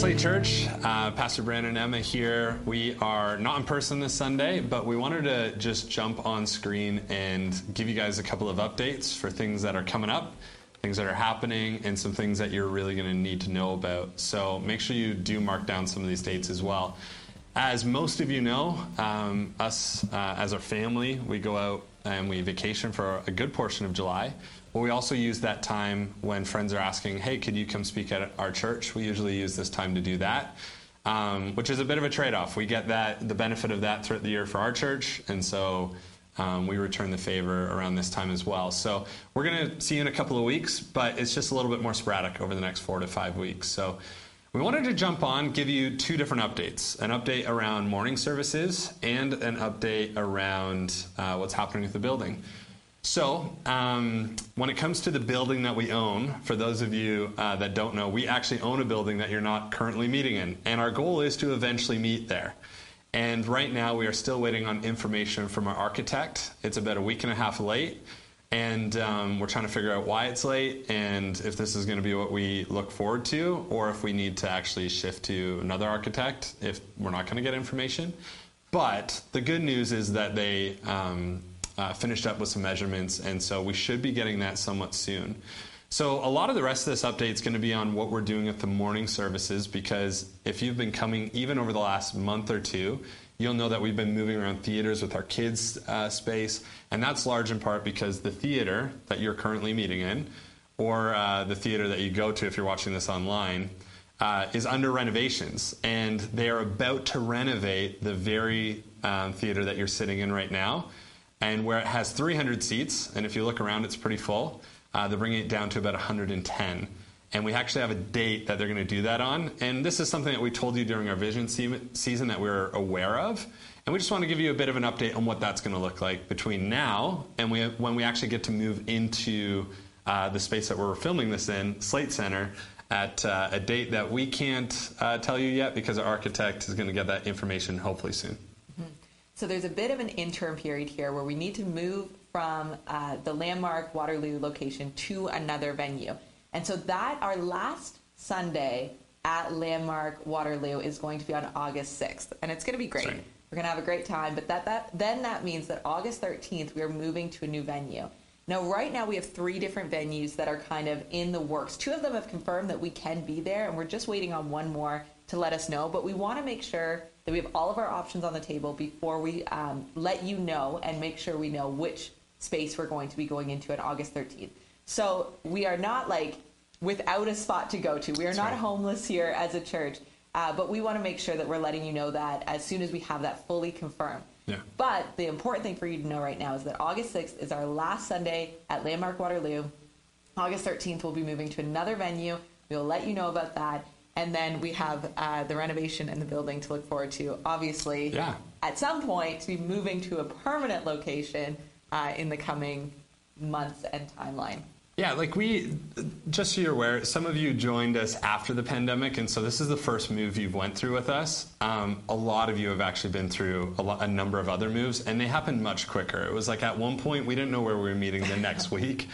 Slate Church. Uh, Pastor Brandon Emma here. We are not in person this Sunday, but we wanted to just jump on screen and give you guys a couple of updates for things that are coming up, things that are happening, and some things that you're really going to need to know about. So make sure you do mark down some of these dates as well. As most of you know, um, us uh, as a family, we go out and we vacation for a good portion of July. But we also use that time when friends are asking, hey, could you come speak at our church? We usually use this time to do that, um, which is a bit of a trade off. We get that the benefit of that throughout the year for our church, and so um, we return the favor around this time as well. So we're going to see you in a couple of weeks, but it's just a little bit more sporadic over the next four to five weeks. So we wanted to jump on, give you two different updates an update around morning services and an update around uh, what's happening with the building. So, um, when it comes to the building that we own, for those of you uh, that don't know, we actually own a building that you're not currently meeting in. And our goal is to eventually meet there. And right now, we are still waiting on information from our architect. It's about a week and a half late. And um, we're trying to figure out why it's late and if this is going to be what we look forward to, or if we need to actually shift to another architect if we're not going to get information. But the good news is that they um, uh, finished up with some measurements, and so we should be getting that somewhat soon. So, a lot of the rest of this update is going to be on what we're doing at the morning services because if you've been coming even over the last month or two, you'll know that we've been moving around theaters with our kids' uh, space, and that's large in part because the theater that you're currently meeting in, or uh, the theater that you go to if you're watching this online, uh, is under renovations, and they are about to renovate the very um, theater that you're sitting in right now and where it has 300 seats, and if you look around, it's pretty full. Uh, they're bringing it down to about 110. And we actually have a date that they're going to do that on. And this is something that we told you during our vision se- season that we are aware of. And we just want to give you a bit of an update on what that's going to look like between now and we, when we actually get to move into uh, the space that we're filming this in, Slate Center, at uh, a date that we can't uh, tell you yet because our architect is going to get that information hopefully soon. So there's a bit of an interim period here where we need to move from uh, the landmark Waterloo location to another venue. And so that our last Sunday at Landmark Waterloo is going to be on August 6th. And it's going to be great. Sorry. We're going to have a great time, but that, that then that means that August 13th we are moving to a new venue. Now, right now we have three different venues that are kind of in the works. Two of them have confirmed that we can be there, and we're just waiting on one more to let us know. But we want to make sure that we have all of our options on the table before we um, let you know and make sure we know which space we're going to be going into on August 13th. So we are not like without a spot to go to. We are That's not right. homeless here as a church, uh, but we want to make sure that we're letting you know that as soon as we have that fully confirmed. Yeah. But the important thing for you to know right now is that August 6th is our last Sunday at Landmark Waterloo. August 13th, we'll be moving to another venue. We'll let you know about that. And then we have uh, the renovation and the building to look forward to. Obviously, yeah. at some point, to be moving to a permanent location uh, in the coming months and timeline. Yeah, like we, just so you're aware, some of you joined us after the pandemic, and so this is the first move you've went through with us. Um, a lot of you have actually been through a, a, number of other moves, and they happened much quicker. It was like at one point we didn't know where we were meeting the next week.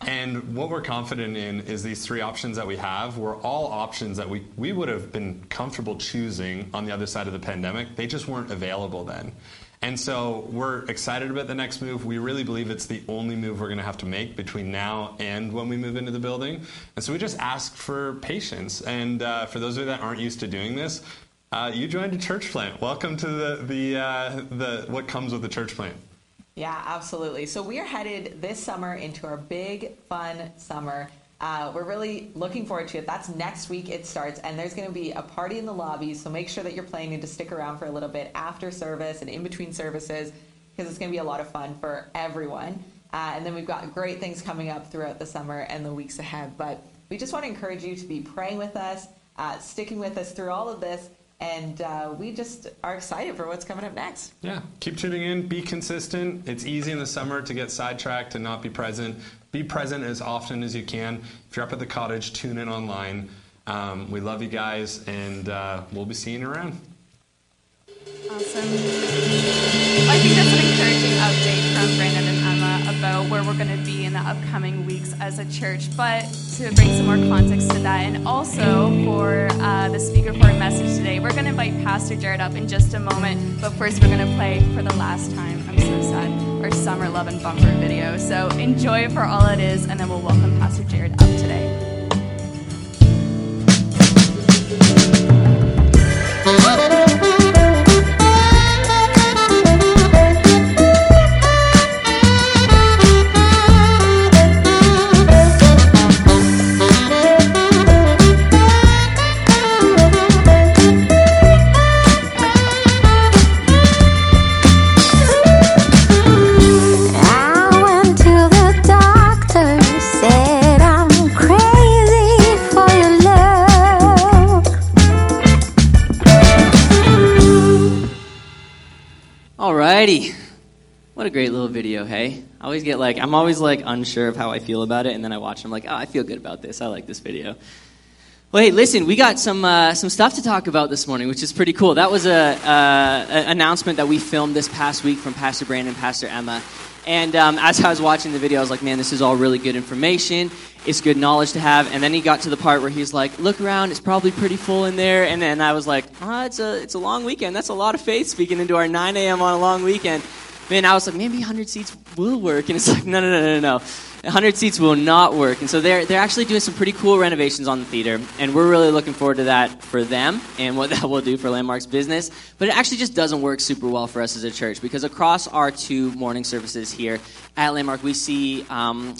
And what we're confident in is these three options that we have were all options that we, we would have been comfortable choosing on the other side of the pandemic. They just weren't available then. And so we're excited about the next move. We really believe it's the only move we're going to have to make between now and when we move into the building. And so we just ask for patience. And uh, for those of you that aren't used to doing this, uh, you joined a church plant. Welcome to the the uh, the what comes with the church plant. Yeah, absolutely. So we are headed this summer into our big, fun summer. Uh, we're really looking forward to it. That's next week it starts, and there's going to be a party in the lobby. So make sure that you're planning to stick around for a little bit after service and in between services because it's going to be a lot of fun for everyone. Uh, and then we've got great things coming up throughout the summer and the weeks ahead. But we just want to encourage you to be praying with us, uh, sticking with us through all of this, And uh, we just are excited for what's coming up next. Yeah, keep tuning in. Be consistent. It's easy in the summer to get sidetracked and not be present. Be present as often as you can. If you're up at the cottage, tune in online. Um, we love you guys, and uh, we'll be seeing you around. Awesome. I think that's an encouraging update from Brandon and Emma about where we're going to be in the upcoming weeks as a church. But to bring some more context to that, and also for uh, the speaker for our message today, we're going to invite Pastor Jared up in just a moment. But first, we're going to play for the last time. I'm so sad. Our summer lovin' bumper video. So enjoy it for all it is, and then we'll welcome Pastor Jared up today. A great little video, hey? I always get like, I'm always like unsure of how I feel about it, and then I watch and I'm like, oh, I feel good about this. I like this video. Well, hey, listen, we got some uh, some stuff to talk about this morning, which is pretty cool. That was a, uh, an announcement that we filmed this past week from Pastor Brandon and Pastor Emma. And um, as I was watching the video, I was like, man, this is all really good information. It's good knowledge to have. And then he got to the part where he's like, look around, it's probably pretty full in there. And then I was like, oh, it's a, it's a long weekend. That's a lot of faith speaking into our 9 a.m. on a long weekend. Man, I was like, maybe 100 seats will work. And it's like, no, no, no, no, no. 100 seats will not work. And so they're, they're actually doing some pretty cool renovations on the theater. And we're really looking forward to that for them and what that will do for Landmark's business. But it actually just doesn't work super well for us as a church because across our two morning services here at Landmark, we see. Um,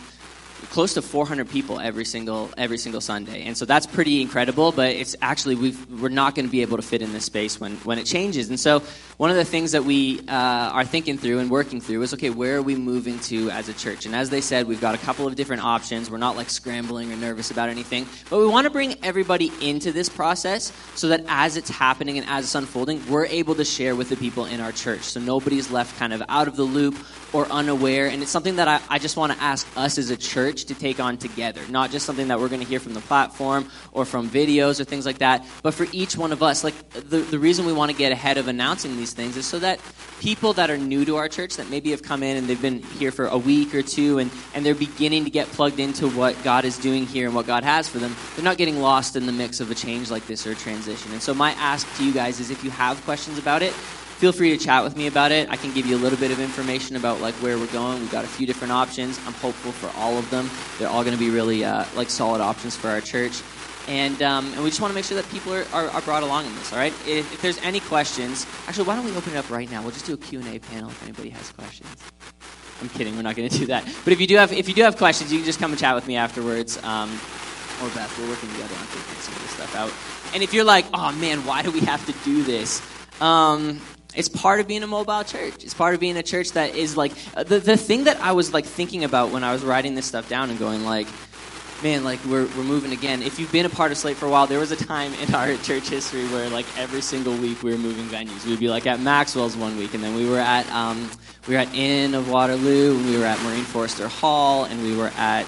close to 400 people every single every single Sunday, and so that's pretty incredible. But it's actually we've, we're not going to be able to fit in this space when when it changes. And so one of the things that we uh, are thinking through and working through is okay, where are we moving to as a church? And as they said, we've got a couple of different options. We're not like scrambling or nervous about anything, but we want to bring everybody into this process so that as it's happening and as it's unfolding, we're able to share with the people in our church. So nobody's left kind of out of the loop or unaware. And it's something that I, I just want to ask us as a church to take on together, not just something that we're going to hear from the platform or from videos or things like that, but for each one of us. Like the, the reason we want to get ahead of announcing these things is so that people that are new to our church that maybe have come in and they've been here for a week or two and, and they're beginning to get plugged into what God is doing here and what God has for them, they're not getting lost in the mix of a change like this or transition. And so my ask to you guys is if you have questions about it, feel free to chat with me about it. I can give you a little bit of information about like where we're going. We've got a few different options. I'm hopeful for all of them. They're all going to be really uh, like solid options for our church. And, um, and we just want to make sure that people are, are, are brought along in this, all right? If, if there's any questions, actually, why don't we open it up right now? We'll just do a Q&A panel if anybody has questions. I'm kidding. We're not going to do that. But if you do have if you do have questions, you can just come and chat with me afterwards. Um, or Beth, we're working together on figuring some of this stuff out. And if you're like, oh man, why do we have to do this? Um, it's part of being a mobile church. It's part of being a church that is like uh, the the thing that I was like thinking about when I was writing this stuff down and going like, man, like we're we're moving again. If you've been a part of Slate for a while, there was a time in our church history where like every single week we were moving venues. We'd be like at Maxwell's one week, and then we were at um, we were at Inn of Waterloo, and we were at Maureen Forrester Hall, and we were at.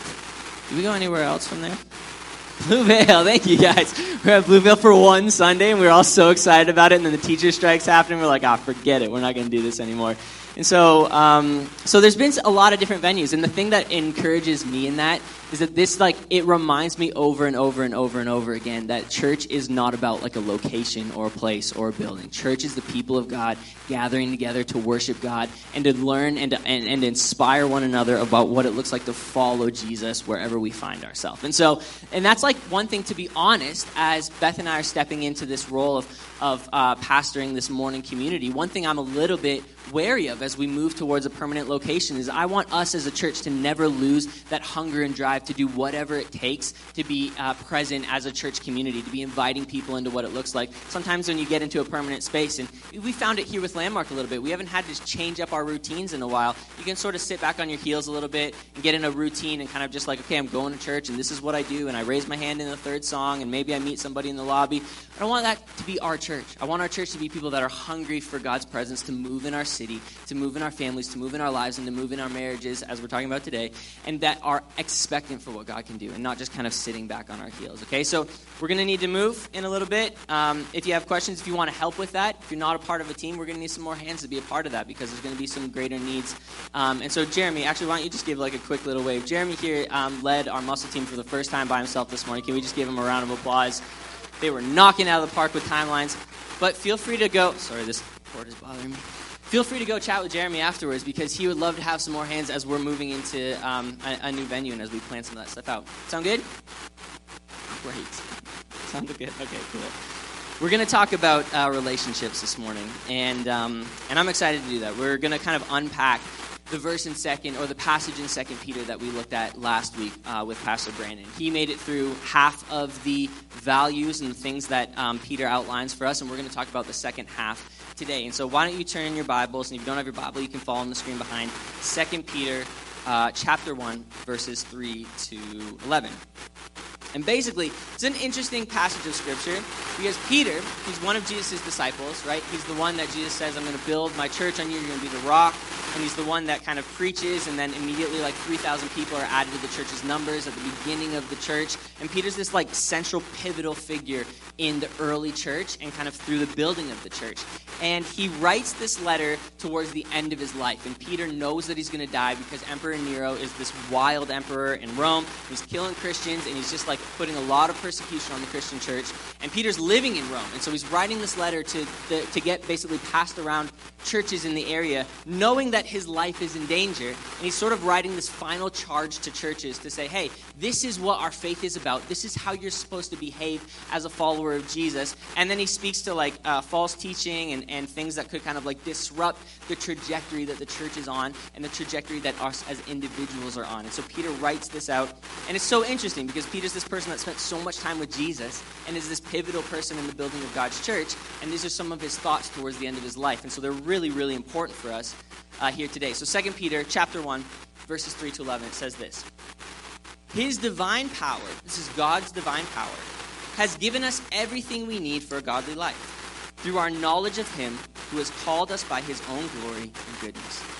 Did we go anywhere else from there? Bluevale, thank you guys. We're at Bluevale for one Sunday, and we were all so excited about it. And then the teacher strikes happened, and we're like, ah, forget it. We're not going to do this anymore. And so, um, so there's been a lot of different venues, and the thing that encourages me in that is that this, like, it reminds me over and over and over and over again that church is not about like a location or a place or a building. Church is the people of God gathering together to worship God and to learn and to, and, and inspire one another about what it looks like to follow Jesus wherever we find ourselves. And so, and that's like one thing to be honest, as Beth and I are stepping into this role of of uh, pastoring this morning community. One thing I'm a little bit wary of as we move towards a permanent location is I want us as a church to never lose that hunger and drive to do whatever it takes to be uh, present as a church community, to be inviting people into what it looks like. Sometimes when you get into a permanent space, and we found it here with Landmark a little bit, we haven't had to change up our routines in a while. You can sort of sit back on your heels a little bit and get in a routine and kind of just like, okay, I'm going to church and this is what I do, and I raise my hand in the third song, and maybe I meet somebody in the lobby. I don't want that to be our church. I want our church to be people that are hungry for God's presence to move in our to move in our families, to move in our lives, and to move in our marriages, as we're talking about today, and that are expectant for what God can do and not just kind of sitting back on our heels. Okay, so we're going to need to move in a little bit. Um, if you have questions, if you want to help with that, if you're not a part of a team, we're going to need some more hands to be a part of that because there's going to be some greater needs. Um, and so, Jeremy, actually, why don't you just give like a quick little wave? Jeremy here um, led our muscle team for the first time by himself this morning. Can we just give him a round of applause? They were knocking out of the park with timelines. But feel free to go. Sorry, this cord is bothering me. Feel free to go chat with Jeremy afterwards because he would love to have some more hands as we're moving into um, a, a, new venue and as we plan some of that stuff out. Sound good? Great. Sound good? Okay, cool. We're going to talk about uh, relationships this morning, and um, and I'm excited to do that. We're going to kind of unpack the verse in second or the passage in second peter that we looked at last week uh, with pastor brandon he made it through half of the values and the things that um, peter outlines for us and we're going to talk about the second half today. And so why don't you turn in your bibles and if you don't have your bible you can follow on the screen behind second peter uh, chapter 1 verses 3 to 11 and basically, it's an interesting passage of Scripture because Peter, he's one of Jesus' disciples, right? He's the one that Jesus says, I'm going to build my church on you, you're going to be the rock. And he's the one that kind of preaches, and then immediately, like 3,000 people are added to the church's numbers at the beginning of the church. And Peter's this, like, central, pivotal figure in the early church and kind of through the building of the church. And he writes this letter towards the end of his life. And Peter knows that he's going to die because Emperor Nero is this wild emperor in Rome who's killing Christians, and he's just like putting a lot of persecution on the Christian church. And Peter's living in Rome, and so he's writing this letter to, the, to get basically passed around churches in the area, knowing that his life is in danger. And he's sort of writing this final charge to churches to say, hey, this is what our faith is about. This is how you're supposed to behave as a follower of Jesus. And then he speaks to like uh, false teaching and, and things that could kind of like disrupt the trajectory that the church is on and the trajectory that us as individuals are on. And so Peter writes this out. And it's so interesting because Peter's this person that spent so much time with Jesus and is this pivotal person in the building of God's church. And these are some of his thoughts towards the end of his life. And so they're really, really important for us uh, here today. So 2 Peter chapter 1, verses 3 to 11, it says this. His divine power, this is God's divine power, has given us everything we need for a godly life through our knowledge of him who has called us by his own glory and goodness.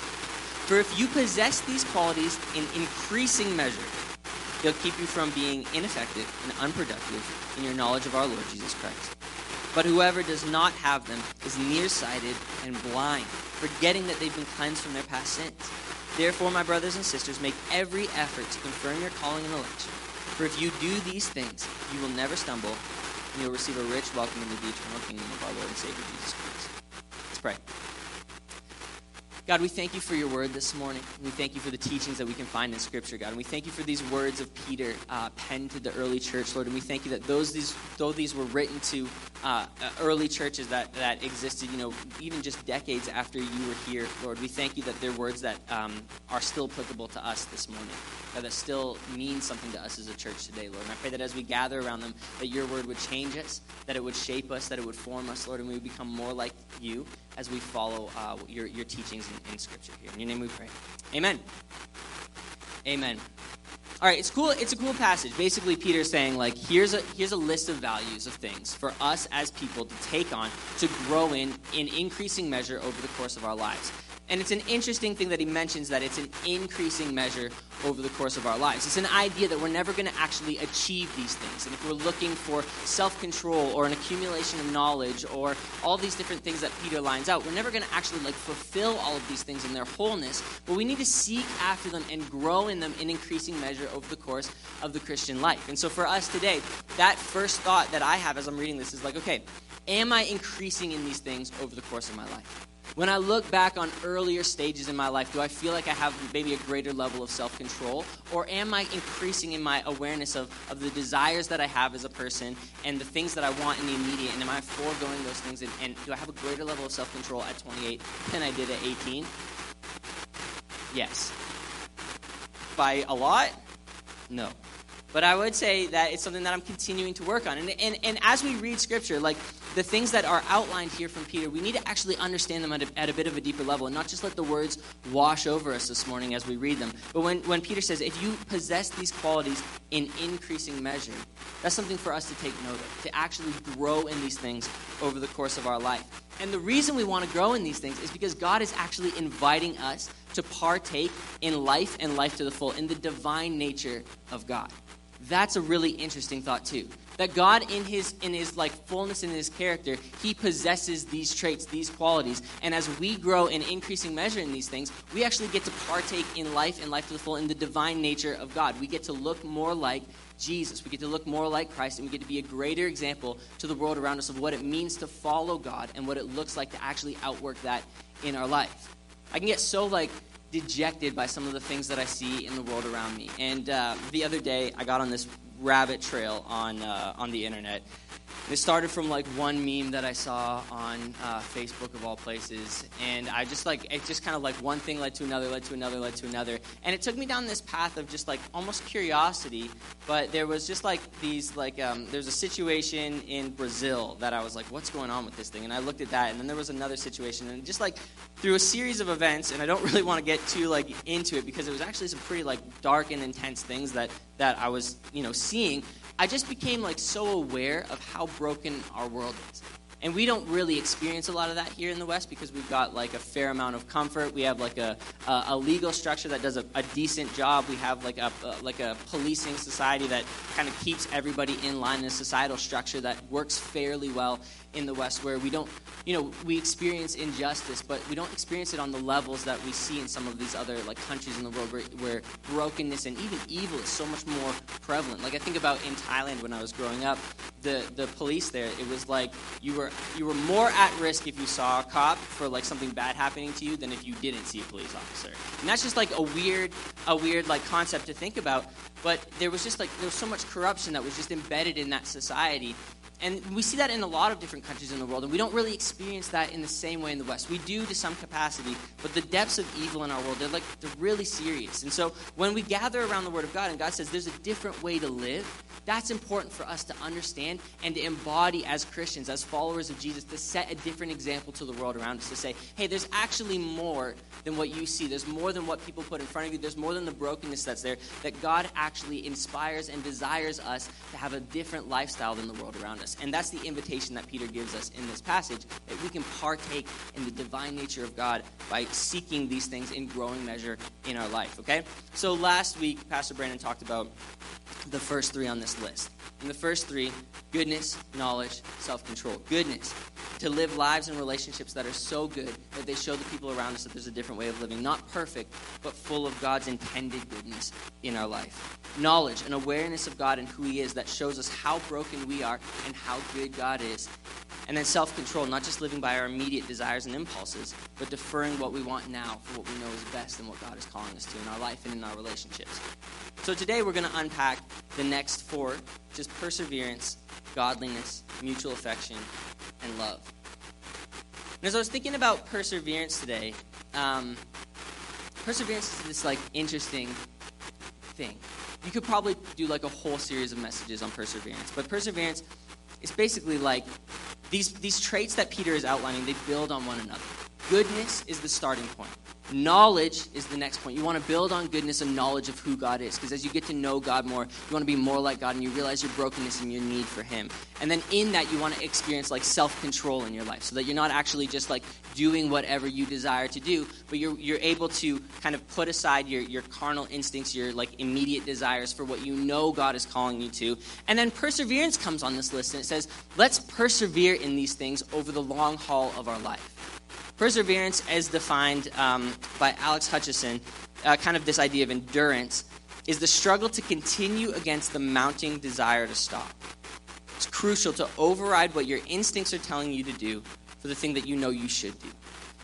For if you possess these qualities in increasing measure, they'll keep you from being ineffective and unproductive in your knowledge of our Lord Jesus Christ. But whoever does not have them is nearsighted and blind, forgetting that they've been cleansed from their past sins. Therefore, my brothers and sisters, make every effort to confirm your calling and election. For if you do these things, you will never stumble, and you'll receive a rich welcome into the eternal kingdom of our Lord and Savior Jesus Christ. Let's pray. God, we thank you for your word this morning. We thank you for the teachings that we can find in Scripture, God. And we thank you for these words of Peter uh, penned to the early church, Lord. And we thank you that those these, though these were written to uh, uh, early churches that, that existed, you know, even just decades after you were here, Lord, we thank you that they're words that um, are still applicable to us this morning, that, that still mean something to us as a church today, Lord. And I pray that as we gather around them, that your word would change us, that it would shape us, that it would form us, Lord, and we would become more like you as we follow uh, your, your teachings in, in Scripture here. In your name we pray. Amen. Amen. All right, it's cool. It's a cool passage. Basically, Peter's saying like, here's a here's a list of values of things for us as people to take on to grow in in increasing measure over the course of our lives. And it's an interesting thing that he mentions that it's an increasing measure over the course of our lives. It's an idea that we're never going to actually achieve these things. And if we're looking for self control or an accumulation of knowledge or all these different things that Peter lines out, we're never going to actually like fulfill all of these things in their wholeness. But we need to seek after them and grow in them in increasing measure over the course of the Christian life. And so for us today, that first thought that I have as I'm reading this is like, okay, am I increasing in these things over the course of my life? When I look back on earlier stages in my life, do I feel like I have maybe a greater level of self control? Or am I increasing in my awareness of, of the desires that I have as a person and the things that I want in the immediate? And am I foregoing those things? And, and do I have a greater level of self control at 28 than I did at 18? Yes. By a lot? No. But I would say that it's something that I'm continuing to work on. And, and, and as we read Scripture, like the things that are outlined here from Peter, we need to actually understand them at a, at a bit of a deeper level and not just let the words wash over us this morning as we read them. But when, when Peter says, if you possess these qualities in increasing measure, that's something for us to take note of, to actually grow in these things over the course of our life. And the reason we want to grow in these things is because God is actually inviting us to partake in life and life to the full, in the divine nature of God. That's a really interesting thought too. That God in his in his like fullness in his character, he possesses these traits, these qualities. And as we grow in increasing measure in these things, we actually get to partake in life and life to the full in the divine nature of God. We get to look more like Jesus. We get to look more like Christ and we get to be a greater example to the world around us of what it means to follow God and what it looks like to actually outwork that in our life. I can get so like dejected by some of the things that I see in the world around me. And uh, the other day, I got on this rabbit trail on uh, on the internet. It started from like one meme that I saw on uh, Facebook of all places, and I just like it just kind of like one thing led to another, led to another, led to another, and it took me down this path of just like almost curiosity. But there was just like these like um, there's a situation in Brazil that I was like, what's going on with this thing? And I looked at that, and then there was another situation, and just like through a series of events, and I don't really want to get too like into it because it was actually some pretty like dark and intense things that that I was you know seeing. I just became like so aware of how broken our world is. And we don't really experience a lot of that here in the West because we've got like a fair amount of comfort. We have like a, a, a legal structure that does a, a, decent job. We have like a, a like a policing society that kind of keeps everybody in line in a societal structure that works fairly well in the West where we don't, you know, we experience injustice, but we don't experience it on the levels that we see in some of these other like countries in the world where, where brokenness and even evil is so much more prevalent. Like I think about in Thailand when I was growing up, the the police there, it was like you were you were more at risk if you saw a cop for like something bad happening to you than if you didn't see a police officer. And that's just like a weird a weird like concept to think about. But there was just like there was so much corruption that was just embedded in that society and we see that in a lot of different countries in the world, and we don't really experience that in the same way in the West. We do to some capacity, but the depths of evil in our world, they're like they're really serious. And so when we gather around the Word of God and God says there's a different way to live, that's important for us to understand and to embody as Christians, as followers of Jesus, to set a different example to the world around us, to say, hey, there's actually more than what you see. There's more than what people put in front of you. There's more than the brokenness that's there. That God actually inspires and desires us to have a different lifestyle than the world around us. And that's the invitation that Peter gives us in this passage that we can partake in the divine nature of God by seeking these things in growing measure in our life, okay? So last week, Pastor Brandon talked about the first three on this list. And the first three goodness, knowledge, self control. Goodness, to live lives and relationships that are so good that they show the people around us that there's a different way of living. Not perfect, but full of God's intended goodness in our life. Knowledge, an awareness of God and who He is that shows us how broken we are and how good God is. And then self control, not just living by our immediate desires and impulses, but deferring what we want now for what we know is best and what God is calling us to in our life and in our relationships. So today we're going to unpack the next four just perseverance, godliness, mutual affection, and love. And as I was thinking about perseverance today, um, perseverance is this like interesting thing. You could probably do like a whole series of messages on perseverance, but perseverance is basically like these these traits that Peter is outlining. They build on one another. Goodness is the starting point. Knowledge is the next point. You want to build on goodness and knowledge of who God is. Because as you get to know God more, you want to be more like God and you realize your brokenness and your need for Him. And then in that, you want to experience like self control in your life so that you're not actually just like doing whatever you desire to do, but you're, you're able to kind of put aside your, your carnal instincts, your like immediate desires for what you know God is calling you to. And then perseverance comes on this list and it says, let's persevere in these things over the long haul of our life. Perseverance, as defined um, by Alex Hutchinson, uh, kind of this idea of endurance, is the struggle to continue against the mounting desire to stop. It's crucial to override what your instincts are telling you to do for the thing that you know you should do.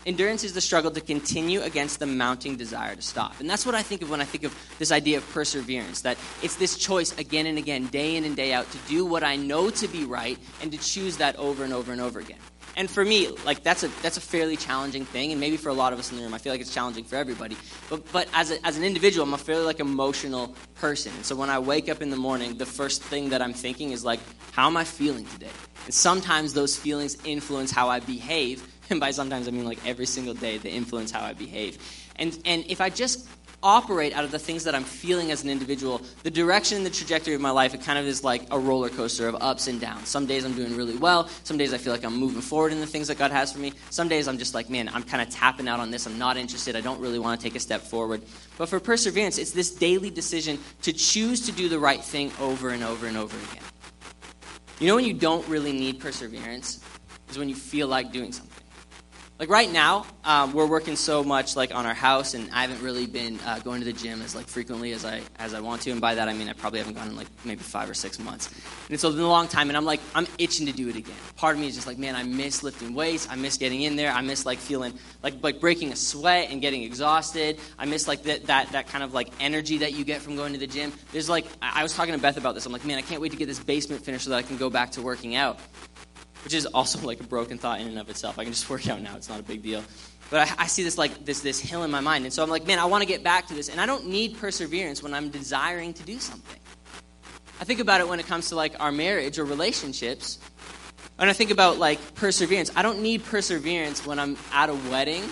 Endurance is the struggle to continue against the mounting desire to stop. And that's what I think of when I think of this idea of perseverance that it's this choice again and again, day in and day out, to do what I know to be right and to choose that over and over and over again. And for me, like that's a that's a fairly challenging thing, and maybe for a lot of us in the room, I feel like it's challenging for everybody. But but as a, as an individual, I'm a fairly like emotional person. And so when I wake up in the morning, the first thing that I'm thinking is like, how am I feeling today? And sometimes those feelings influence how I behave and by sometimes I mean like every single day, they influence how I behave. And, and if I just operate out of the things that I'm feeling as an individual, the direction and the trajectory of my life, it kind of is like a roller coaster of ups and downs. Some days I'm doing really well. Some days I feel like I'm moving forward in the things that God has for me. Some days I'm just like, man, I'm kind of tapping out on this. I'm not interested. I don't really want to take a step forward. But for perseverance, it's this daily decision to choose to do the right thing over and over and over again. You know when you don't really need perseverance? Is when you feel like doing something. Like right now, um, we're working so much like on our house, and I haven't really been uh, going to the gym as like frequently as I as I want to. And by that I mean I probably haven't gone in like maybe five or six months. And it's been a long time, and I'm like I'm itching to do it again. Part of me is just like, man, I miss lifting weights. I miss getting in there. I miss like feeling like like breaking a sweat and getting exhausted. I miss like that that that kind of like energy that you get from going to the gym. There's like I was talking to Beth about this. I'm like, man, I can't wait to get this basement finished so that I can go back to working out which is also like a broken thought in and of itself. I can just work out now; it's not a big deal. But I, I see this like this this hill in my mind, and so I'm like, man, I want to get back to this, and I don't need perseverance when I'm desiring to do something. I think about it when it comes to like our marriage or relationships. and I think about like perseverance, I don't need perseverance when I'm at a wedding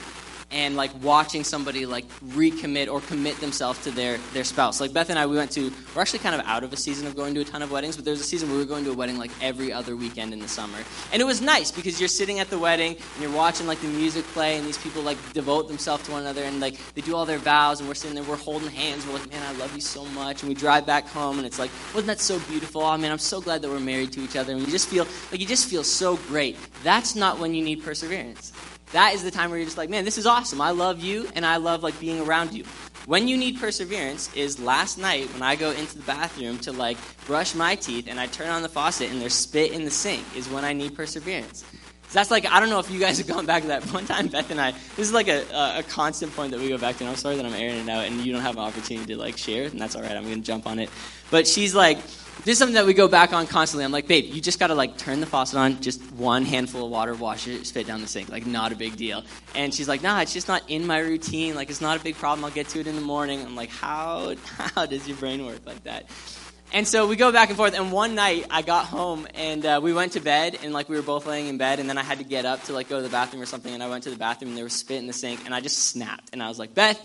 and like watching somebody like recommit or commit themselves to their their spouse. Like Beth and I, we went to. We're actually kind of out of a season of going to a ton of weddings, but there's a season where we were going to a wedding like every other weekend in the summer, and it was nice because you're sitting at the wedding and you're watching like the music play, and these people like devote themselves to one another, and like they do all their vows, and we're sitting there, we're holding hands, we're like, man, I love you so much, and we drive back home, and it's like, wasn't that so beautiful? Oh man, I'm so glad that we're married to each other, and you just feel like you just feel so great. That's not when you need perseverance that is the time where you're just like, man, this is awesome. I love you and I love like being around you. When you need perseverance is last night when I go into the bathroom to like brush my teeth and I turn on the faucet and there's spit in the sink is when I need perseverance. So that's like I don't know if you guys have gone back to that one time. Beth and I. This is like a, a, a constant point that we go back to. And I'm sorry that I'm airing it out and you don't have an opportunity to like share, and that's all right. I'm gonna jump on it. But she's like, this is something that we go back on constantly. I'm like, babe, you just gotta like turn the faucet on, just one handful of water, wash it, spit down the sink, like not a big deal. And she's like, nah, it's just not in my routine. Like it's not a big problem. I'll get to it in the morning. I'm like, how how does your brain work like that? And so we go back and forth. And one night I got home and uh, we went to bed and like we were both laying in bed and then I had to get up to like go to the bathroom or something and I went to the bathroom and there was spit in the sink and I just snapped and I was like, Beth,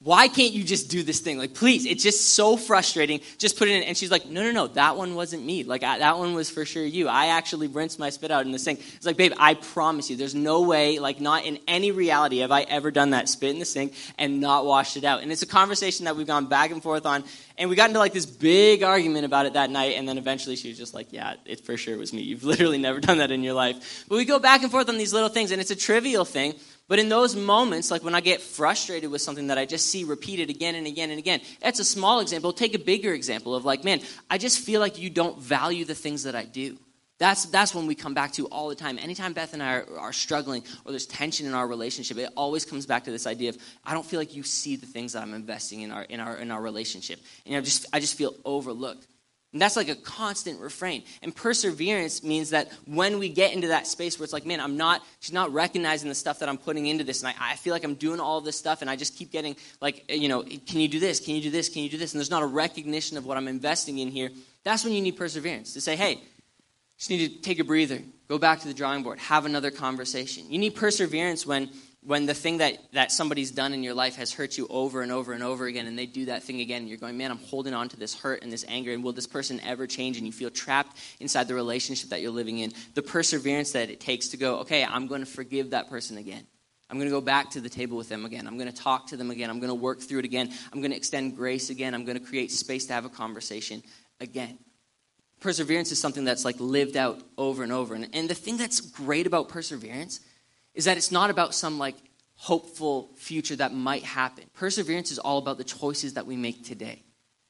why can't you just do this thing? Like, please, it's just so frustrating. Just put it in. And she's like, no, no, no, that one wasn't me. Like, I, that one was for sure you. I actually rinsed my spit out in the sink. It's like, babe, I promise you, there's no way, like, not in any reality have I ever done that spit in the sink and not washed it out. And it's a conversation that we've gone back and forth on. And we got into like this big argument about it that night. And then eventually she was just like, yeah, it for sure was me. You've literally never done that in your life. But we go back and forth on these little things. And it's a trivial thing. But in those moments, like when I get frustrated with something that I just see repeated again and again and again, that's a small example. Take a bigger example of like, man, I just feel like you don't value the things that I do. That's, that's when we come back to all the time. Anytime Beth and I are, are, struggling or there's tension in our relationship, it always comes back to this idea of I don't feel like you see the things that I'm investing in our, in our, in our relationship. And I just, I just feel overlooked. And that's like a constant refrain. And perseverance means that when we get into that space where it's like, man, I'm not, she's not recognizing the stuff that I'm putting into this. And I, I feel like I'm doing all this stuff and I just keep getting like, eh, you know, can you do this? Can you do this? Can you do this? And there's not a recognition of what I'm investing in here. That's when you need perseverance to say, hey, just need to take a breather, go back to the drawing board, have another conversation. You need perseverance when when the thing that, that somebody's done in your life has hurt you over and over and over again, and they do that thing again, and you're going, man, I'm holding on to this hurt and this anger, and will this person ever change? And you feel trapped inside the relationship that you're living in. The perseverance that it takes to go, okay, I'm going to forgive that person again. I'm going to go back to the table with them again. I'm going to talk to them again. I'm going to work through it again. I'm going to extend grace again. I'm going to create space to have a conversation again. Perseverance is something that's like lived out over and over. And, and the thing that's great about perseverance is that it's not about some like hopeful future that might happen. Perseverance is all about the choices that we make today.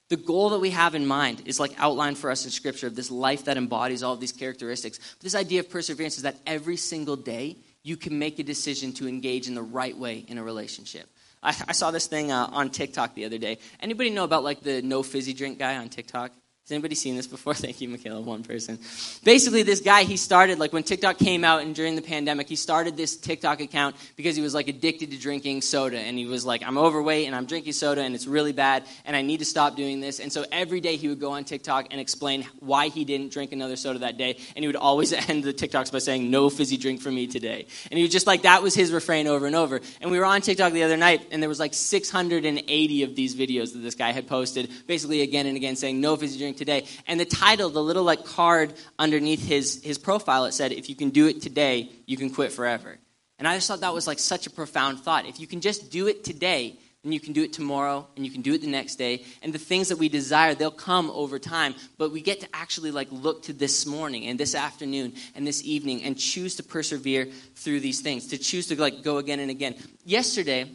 The goal that we have in mind is like outlined for us in Scripture of this life that embodies all of these characteristics. But this idea of perseverance is that every single day you can make a decision to engage in the right way in a relationship. I, saw this thing uh, on TikTok the other day. Anybody know about like the no fizzy drink guy on TikTok? Has anybody seen this before? Thank you, Michaela, one person. Basically, this guy, he started, like when TikTok came out and during the pandemic, he started this TikTok account because he was like addicted to drinking soda. And he was like, I'm overweight and I'm drinking soda and it's really bad and I need to stop doing this. And so every day he would go on TikTok and explain why he didn't drink another soda that day. And he would always end the TikToks by saying, No fizzy drink for me today. And he was just like, that was his refrain over and over. And we were on TikTok the other night and there was like 680 of these videos that this guy had posted, basically again and again saying, No fizzy drink today. And the title, the little like card underneath his, his profile, it said, if you can do it today, you can quit forever. And I just thought that was like such a profound thought. If you can just do it today, then you can do it tomorrow and you can do it the next day. And the things that we desire, they'll come over time. But we get to actually like look to this morning and this afternoon and this evening and choose to persevere through these things, to choose to like go again and again. Yesterday,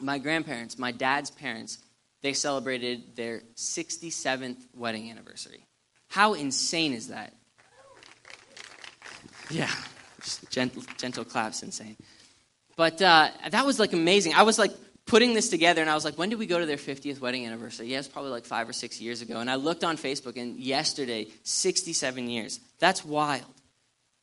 my grandparents, my dad's parents, they celebrated their 67th wedding anniversary. How insane is that? Yeah, gentle, gentle claps, insane. But uh, that was like amazing. I was like putting this together, and I was like, when did we go to their 50th wedding anniversary? Yeah, it's probably like five or six years ago. And I looked on Facebook, and yesterday, 67 years. That's wild.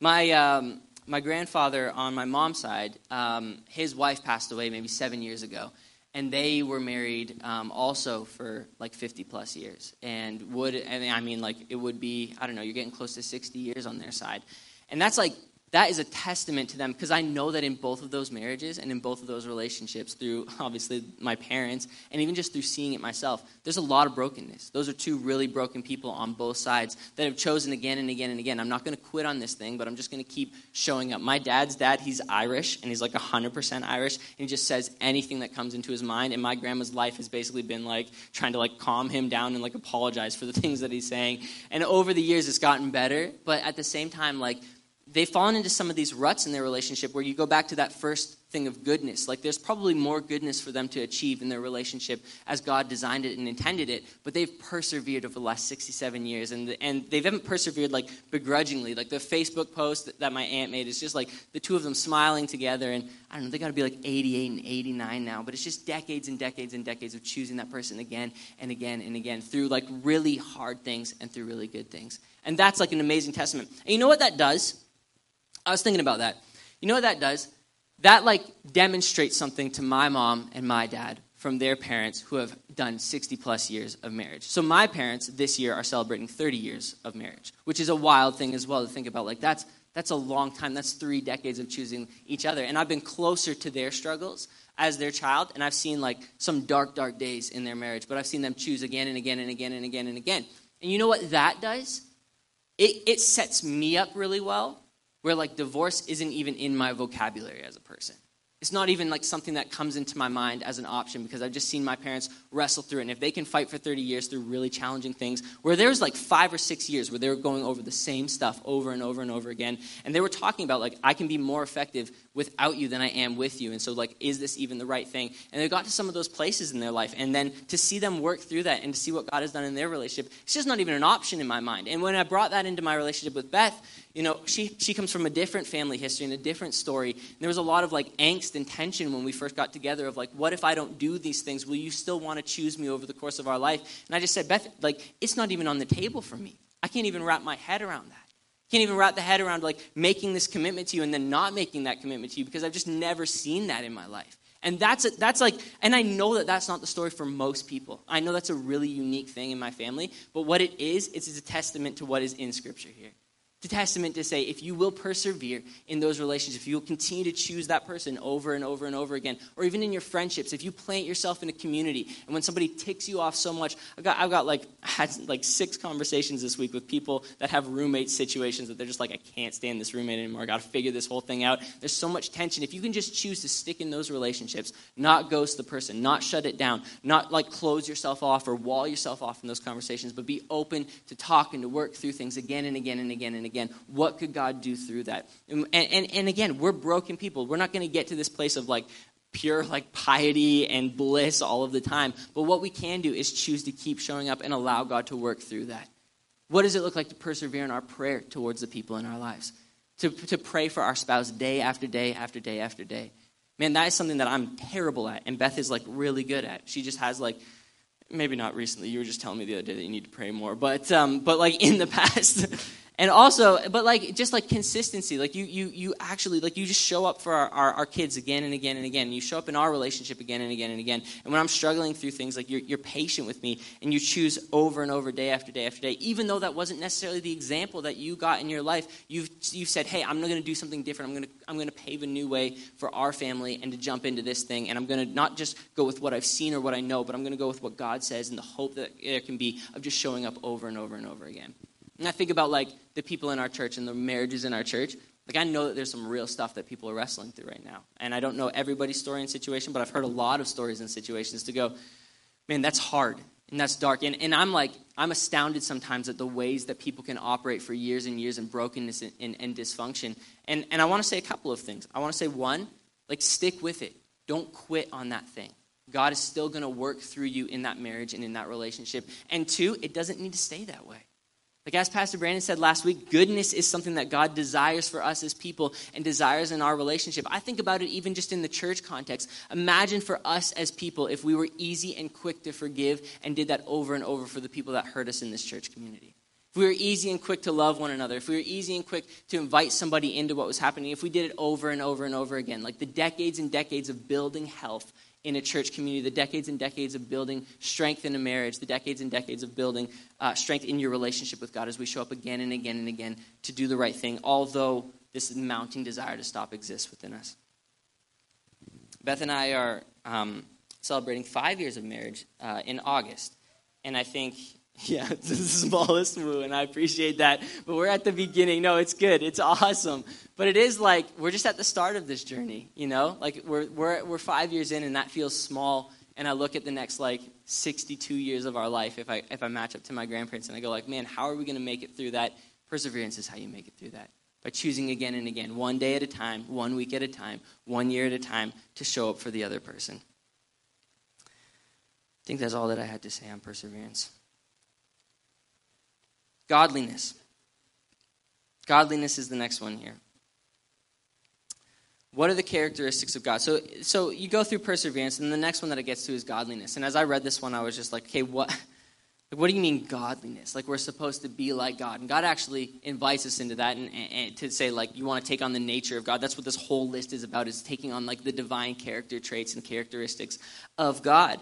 My, um, my grandfather on my mom's side, um, his wife passed away maybe seven years ago and they were married um, also for like 50 plus years. And would and i mean like it would be i don't know you're getting close to 60 years on their side. And that's like that is a testament to them because I know that in both of those marriages and in both of those relationships, through obviously my parents and even just through seeing it myself, there's a lot of brokenness. Those are two really broken people on both sides that have chosen again and again and again. I'm not going to quit on this thing, but I'm just going to keep showing up. My dad's dad, he's Irish and he's like 100% Irish and he just says anything that comes into his mind. And my grandma's life has basically been like trying to like calm him down and like apologize for the things that he's saying. And over the years, it's gotten better, but at the same time, like, they've fallen into some of these ruts in their relationship where you go back to that first thing of goodness. Like there's probably more goodness for them to achieve in their relationship as God designed it and intended it, but they've persevered over the last 67 years. And, and they haven't persevered like begrudgingly. Like the Facebook post that, that my aunt made is just like the two of them smiling together. And I don't know, they got to be like 88 and 89 now, but it's just decades and decades and decades of choosing that person again and again and again through like really hard things and through really good things. And that's like an amazing testament. And you know what that does? I was thinking about that. You know what that does? That like demonstrates something to my mom and my dad from their parents who have done 60 plus years of marriage. So my parents this year are celebrating 30 years of marriage, which is a wild thing as well to think about. Like that's that's a long time. That's 3 decades of choosing each other. And I've been closer to their struggles as their child and I've seen like some dark dark days in their marriage, but I've seen them choose again and again and again and again and again. And you know what that does? It, it sets me up really well where like divorce isn't even in my vocabulary as a person. It's not even like something that comes into my mind as an option because I've just seen my parents wrestle through it. And if they can fight for 30 years through really challenging things, where there was like five or six years where they were going over the same stuff over and over and over again, and they were talking about like, I can be more effective without you than I am with you. And so, like, is this even the right thing? And they got to some of those places in their life. And then to see them work through that and to see what God has done in their relationship, it's just not even an option in my mind. And when I brought that into my relationship with Beth, you know, she, she comes from a different family history and a different story. And there was a lot of like angst and tension when we first got together of like, what if I don't do these things? Will you still want to choose me over the course of our life? And I just said, Beth, like, it's not even on the table for me. I can't even wrap my head around that. Can't even wrap the head around like making this commitment to you and then not making that commitment to you because I've just never seen that in my life. And that's that's like, and I know that that's not the story for most people. I know that's a really unique thing in my family. But what it is, it's a testament to what is in Scripture here. A testament to say if you will persevere in those relationships, if you will continue to choose that person over and over and over again, or even in your friendships, if you plant yourself in a community and when somebody ticks you off so much, I've got, I've got like, had like six conversations this week with people that have roommate situations that they're just like, I can't stand this roommate anymore. I got to figure this whole thing out. There's so much tension. If you can just choose to stick in those relationships, not ghost the person, not shut it down, not like close yourself off or wall yourself off in those conversations, but be open to talk and to work through things again and again and again and again. What could God do through that? And, and, and again, we're broken people. We're not going to get to this place of like pure like piety and bliss all of the time. But what we can do is choose to keep showing up and allow God to work through that. What does it look like to persevere in our prayer towards the people in our lives? to, to pray for our spouse day after day after day after day. Man, that is something that I'm terrible at, and Beth is like really good at. She just has like, maybe not recently. You were just telling me the other day that you need to pray more, but um, but like in the past, and also but like just like consistency. Like you you you actually like you just show up for our, our, our, kids again and again and again. You show up in our relationship again and again and again. And when i'm struggling through things like you're, you're patient with me and you choose over and over day after day after day. Even though that wasn't necessarily the example that you got in your life you've you've said hey i'm not going to do something different. I'm going to i'm going to pave a new way for our family and to jump into this thing. And i'm going to not just go with what i've seen or what i know but i'm going to go with what god says and the hope that there can be of just showing up over and over and over again and I think about like the people in our church and the marriages in our church. Like I know that there's some real stuff that people are wrestling through right now. And I don't know everybody's story and situation, but I've heard a lot of stories and situations to go, man, that's hard and that's dark. And, and I'm like, I'm astounded sometimes at the ways that people can operate for years and years in brokenness and, and, and dysfunction. And, and I want to say a couple of things. I want to say, one, like stick with it. Don't quit on that thing. God is still going to work through you in that marriage and in that relationship. And two, it doesn't need to stay that way. Like as Pastor Brandon said last week, goodness is something that God desires for us as people and desires in our relationship. I think about it even just in the church context. Imagine for us as people if we were easy and quick to forgive and did that over and over for the people that hurt us in this church community. If we were easy and quick to love one another, if we were easy and quick to invite somebody into what was happening, if we did it over and over and over again, like the decades and decades of building health in a church community, the decades and decades of building strength in a marriage, the decades and decades of building uh, strength in your relationship with God as we show up again and again and again to do the right thing, although this mounting desire to stop exists within us. Beth and I are um, celebrating five years of marriage uh, in August. And I think Yeah, it's the smallest woo, and I appreciate that. But we're at the beginning. No, it's good. It's awesome. But it is like we're just at the start of this journey, you know? Like we're, we're, we're five years in, and that feels small. And I look at the next like 62 years of our life if I, if I match up to my grandparents, and I go like, man, how are we going to make it through that? Perseverance is how you make it through that. By choosing again and again, one day at a time, one week at a time, one year at a time, to show up for the other person. I think that's all that I had to say on perseverance. Godliness. Godliness is the next one here. What are the characteristics of God? So, so you go through perseverance, and the next one that it gets to is godliness. And as I read this one, I was just like, okay, what, what do you mean godliness? Like we're supposed to be like God. And God actually invites us into that and, and, and, to say like you want to take on the nature of God. That's what this whole list is about is taking on like the divine character traits and characteristics of God.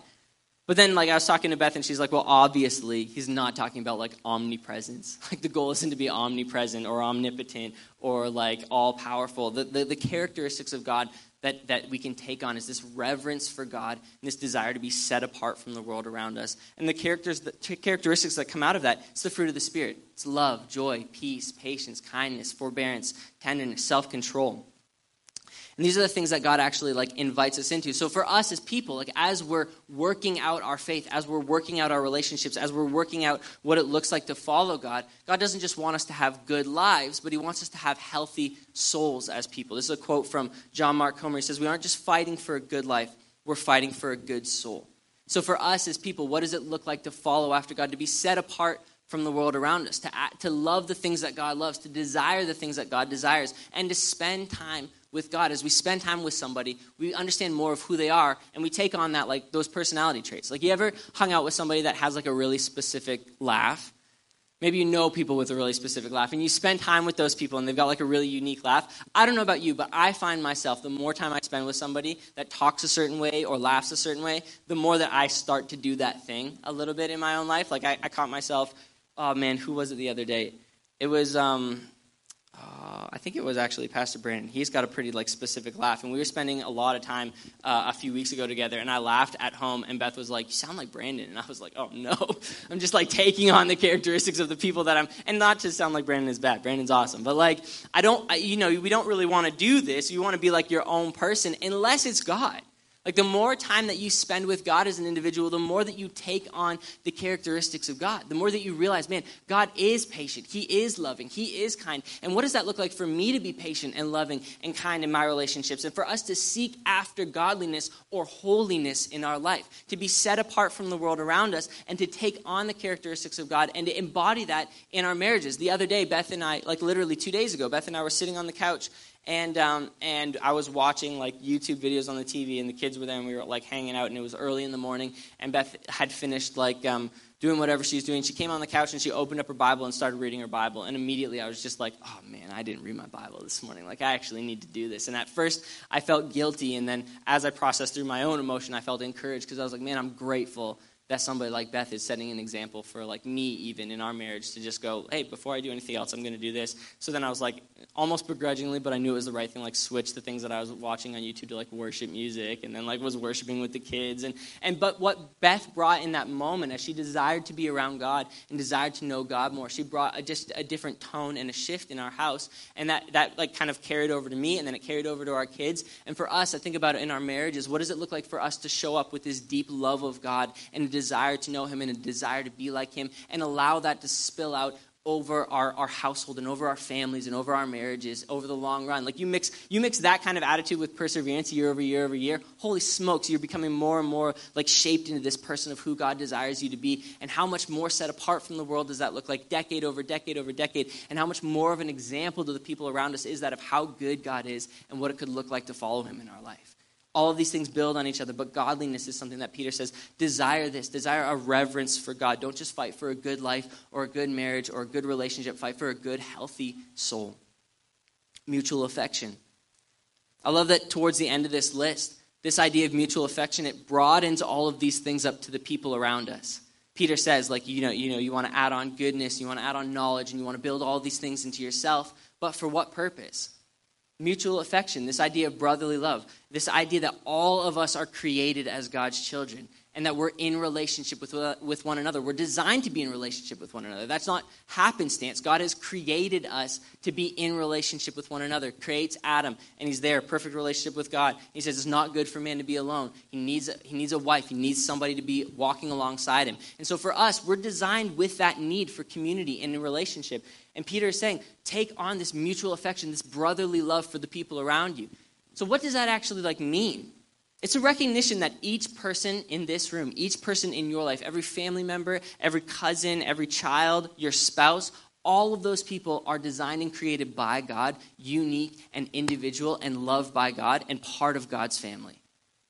But then, like, I was talking to Beth, and she's like, well, obviously, he's not talking about, like, omnipresence. Like, the goal isn't to be omnipresent or omnipotent or, like, all powerful. The, the, the, characteristics of God that, that we can take on is this reverence for God and this desire to be set apart from the world around us. And the, characters, the characteristics that come out of that, it's the fruit of the Spirit. It's love, joy, peace, patience, kindness, forbearance, tenderness, self control. And these are the things that God actually like invites us into. So for us as people, like as we're working out our faith, as we're working out our relationships, as we're working out what it looks like to follow God, God doesn't just want us to have good lives, but he wants us to have healthy souls as people. This is a quote from John Mark Comer. He says, "We aren't just fighting for a good life, we're fighting for a good soul." So for us as people, what does it look like to follow after God, to be set apart from the world around us, to, act, to love the things that God loves, to desire the things that God desires, and to spend time with God, as we spend time with somebody, we understand more of who they are, and we take on that, like those personality traits. Like, you ever hung out with somebody that has like a really specific laugh? Maybe you know people with a really specific laugh, and you spend time with those people, and they've got like a really unique laugh. I don't know about you, but I find myself, the more time I spend with somebody that talks a certain way or laughs a certain way, the more that I start to do that thing a little bit in my own life. Like, I, I caught myself, oh man, who was it the other day? It was, um, uh, I think it was actually Pastor Brandon. He's got a pretty like specific laugh, and we were spending a lot of time uh, a few weeks ago together. And I laughed at home, and Beth was like, "You sound like Brandon," and I was like, "Oh no!" I'm just like taking on the characteristics of the people that I'm, and not to sound like Brandon is bad. Brandon's awesome, but like I don't, I, you know, we don't really want to do this. You want to be like your own person, unless it's God. Like the more time that you spend with God as an individual, the more that you take on the characteristics of God. The more that you realize, man, God is patient. He is loving. He is kind. And what does that look like for me to be patient and loving and kind in my relationships? And for us to seek after godliness or holiness in our life, to be set apart from the world around us and to take on the characteristics of God and to embody that in our marriages. The other day, Beth and I, like literally two days ago, Beth and I were sitting on the couch and um, and I was watching like YouTube videos on the TV, and the kids were there, and we were like hanging out, and it was early in the morning, and Beth had finished like um, doing whatever she was doing. She came on the couch and she opened up her Bible and started reading her Bible, and immediately I was just like, oh man, I didn't read my Bible this morning. Like I actually need to do this. And at first I felt guilty, and then as I processed through my own emotion, I felt encouraged because I was like, man, I'm grateful that somebody like Beth is setting an example for like me even in our marriage to just go, hey, before I do anything else, I'm going to do this. So then I was like, almost begrudgingly, but I knew it was the right thing. Like switch the things that I was watching on YouTube to like worship music, and then like was worshiping with the kids. And and but what Beth brought in that moment, as she desired to be around God and desired to know God more, she brought a, just a different tone and a shift in our house, and that that like kind of carried over to me, and then it carried over to our kids. And for us, I think about it in our marriages. What does it look like for us to show up with this deep love of God and desire to know Him and a desire to be like Him and allow that to spill out over our, our household and over our families and over our marriages over the long run. Like you mix you mix that kind of attitude with perseverance year over year over year. Holy smokes, you're becoming more and more like shaped into this person of who God desires you to be. And how much more set apart from the world does that look like decade over decade over decade? And how much more of an example to the people around us is that of how good God is and what it could look like to follow him in our life. All of these things build on each other, but godliness is something that Peter says desire this, desire a reverence for God. Don't just fight for a good life or a good marriage or a good relationship, fight for a good, healthy soul. Mutual affection. I love that towards the end of this list, this idea of mutual affection, it broadens all of these things up to the people around us. Peter says, like, you know, you know, you want to add on goodness, you want to add on knowledge, and you want to build all these things into yourself, but for what purpose? Mutual affection, this idea of brotherly love, this idea that all of us are created as God's children and that we're in relationship with, uh, with one another. We're designed to be in relationship with one another. That's not happenstance. God has created us to be in relationship with one another. Creates Adam, and he's there, perfect relationship with God. He says it's not good for man to be alone. He needs a, he needs a wife. He needs somebody to be walking alongside him. And so for us, we're designed with that need for community and relationship. And Peter is saying, take on this mutual affection, this brotherly love for the people around you. So what does that actually like mean? It's a recognition that each person in this room, each person in your life, every family member, every cousin, every child, your spouse, all of those people are designed and created by God, unique and individual and loved by God and part of God's family.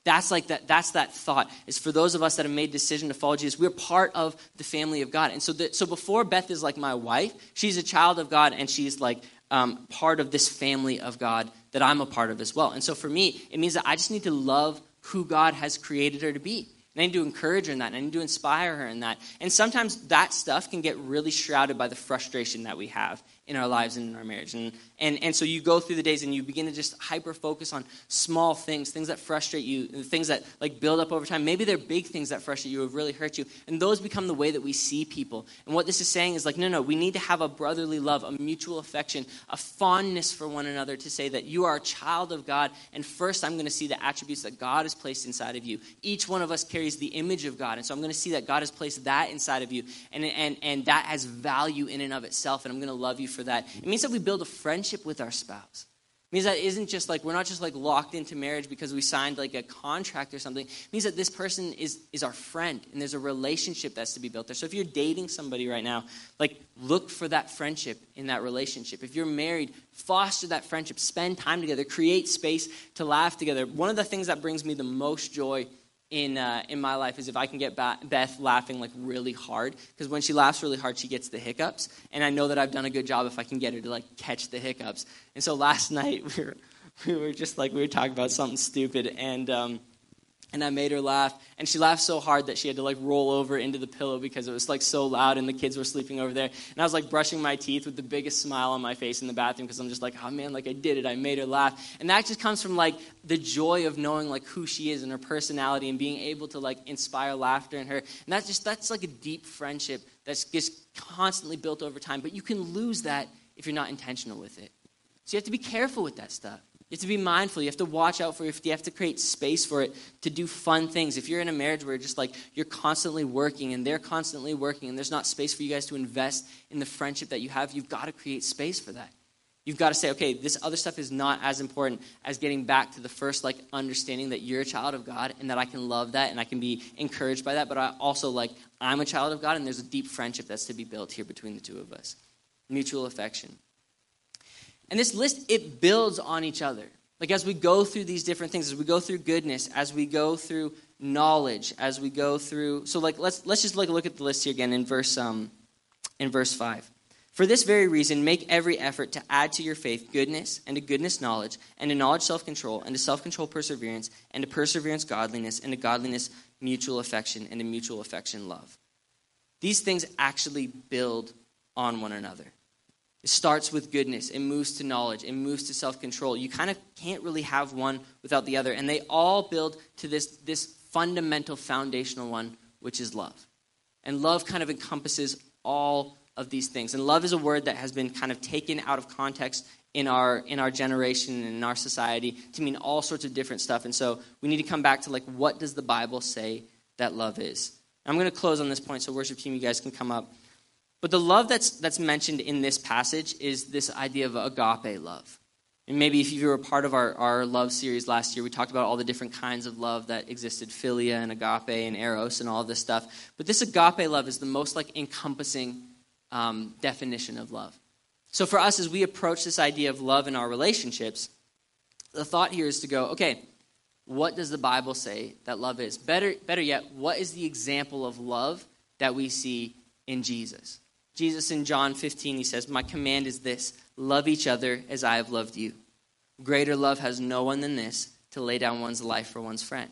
That's like that. That's that thought. Is for those of us that have made decision to follow Jesus, we're part of the family of God. And so, the, so before Beth is like my wife, she's a child of God, and she's like um, part of this family of God that I'm a part of as well. And so for me, it means that I just need to love who God has created her to be. And I need to encourage her in that. And I need to inspire her in that. And sometimes that stuff can get really shrouded by the frustration that we have in our lives and in our marriage. And, and, and so you go through the days and you begin to just hyper focus on small things, things that frustrate you, things that like build up over time. Maybe they're big things that frustrate you or really hurt you. And those become the way that we see people. And what this is saying is like, no, no, we need to have a brotherly love, a mutual affection, a fondness for one another to say that you are a child of God. And first, I'm going to see the attributes that God has placed inside of you. Each one of us carries the image of God. And so I'm going to see that God has placed that inside of you. And, and, and that has value in and of itself. And I'm going to love you for that. It means that we build a friendship with our spouse. It means that isn't just like we're not just like locked into marriage because we signed like a contract or something. It means that this person is is our friend and there's a relationship that's to be built there. So if you're dating somebody right now, like look for that friendship in that relationship. If you're married, foster that friendship, spend time together, create space to laugh together. One of the things that brings me the most joy in, uh, in my life is if I can get Beth laughing like really hard. Because when she laughs really hard, she gets the hiccups. And I know that I've done a good job if I can get her to like catch the hiccups. And so last night we were, we were just like, we were talking about something stupid. And um, and I made her laugh. And she laughed so hard that she had to like roll over into the pillow because it was like so loud and the kids were sleeping over there. And I was like brushing my teeth with the biggest smile on my face in the bathroom because I'm just like, oh man, like I did it. I made her laugh. And that just comes from like the joy of knowing like who she is and her personality and being able to like inspire laughter in her. And that's just, that's like a deep friendship that's just constantly built over time. But you can lose that if you're not intentional with it. So you have to be careful with that stuff. You have to be mindful. You have to watch out for it. You have to create space for it to do fun things. If you're in a marriage where just like you're constantly working and they're constantly working and there's not space for you guys to invest in the friendship that you have, you've got to create space for that. You've got to say, okay, this other stuff is not as important as getting back to the first like understanding that you're a child of God and that I can love that and I can be encouraged by that, but I also like I'm a child of God and there's a deep friendship that's to be built here between the two of us. Mutual affection. And this list, it builds on each other. Like as we go through these different things, as we go through goodness, as we go through knowledge, as we go through so like let's let's just like look at the list here again in verse um in verse five. For this very reason, make every effort to add to your faith goodness, and to goodness knowledge, and to knowledge self control, and to self control perseverance, and to perseverance godliness, and to godliness mutual affection, and to mutual affection love. These things actually build on one another. It starts with goodness, it moves to knowledge, it moves to self control. You kind of can't really have one without the other. And they all build to this, this fundamental foundational one, which is love. And love kind of encompasses all of these things. And love is a word that has been kind of taken out of context in our in our generation and in our society to mean all sorts of different stuff. And so we need to come back to like what does the Bible say that love is? I'm going to close on this point so worship team you guys can come up. But the love that's that's mentioned in this passage is this idea of agape love. And maybe if you were a part of our, our love series last year, we talked about all the different kinds of love that existed philia and agape and eros and all this stuff. But this agape love is the most like encompassing um, definition of love. So for us, as we approach this idea of love in our relationships, the thought here is to go, okay, what does the Bible say that love is? Better, better yet, what is the example of love that we see in Jesus? Jesus in John 15, he says, My command is this love each other as I have loved you. Greater love has no one than this to lay down one's life for one's friend.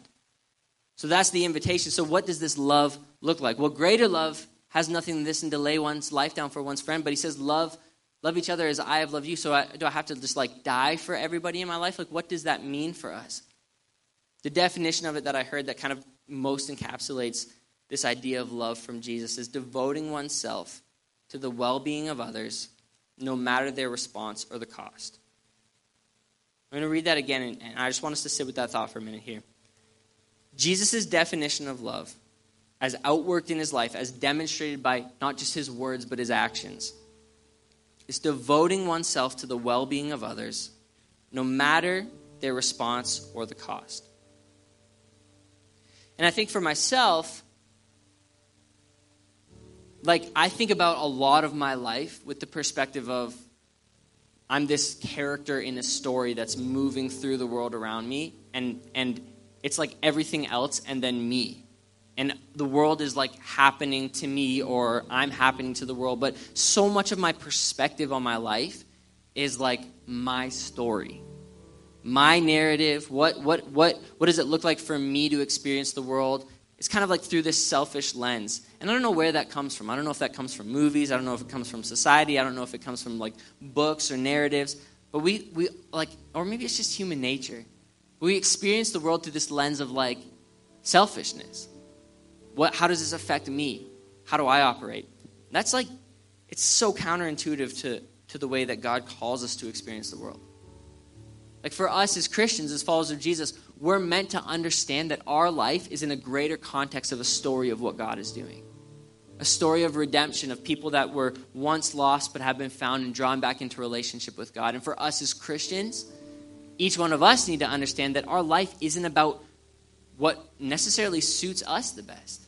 So that's the invitation. So, what does this love look like? Well, greater love has nothing than this and to lay one's life down for one's friend. But he says, love, love each other as I have loved you. So I, do I have to just like die for everybody in my life? Like, what does that mean for us? The definition of it that I heard that kind of most encapsulates this idea of love from Jesus is devoting oneself to the well being of others, no matter their response or the cost. I'm going to read that again, and I just want us to sit with that thought for a minute here. Jesus' definition of love as outworked in his life, as demonstrated by not just his words, but his actions, is devoting oneself to the well being of others, no matter their response or the cost. And I think for myself, like, I think about a lot of my life with the perspective of I'm this character in a story that's moving through the world around me, and, and it's like everything else and then me and the world is like happening to me or I'm happening to the world. But so much of my perspective on my life is like my story, my narrative. What, what, what, what does it look like for me to experience the world? It's kind of like through this selfish lens. And I don't know where that comes from. I don't know if that comes from movies. I don't know if it comes from society. I don't know if it comes from like books or narratives. But we, we like, or maybe it's just human nature. We experience the world through this lens of like selfishness what, how does this affect me? How do I operate? That's like, it's so counterintuitive to, to the way that God calls us to experience the world. Like for us as Christians, as followers of Jesus, we're meant to understand that our life is in a greater context of a story of what God is doing. A story of redemption, of people that were once lost but have been found and drawn back into relationship with God. And for us as Christians, each one of us need to understand that our life isn't about what necessarily suits us the best.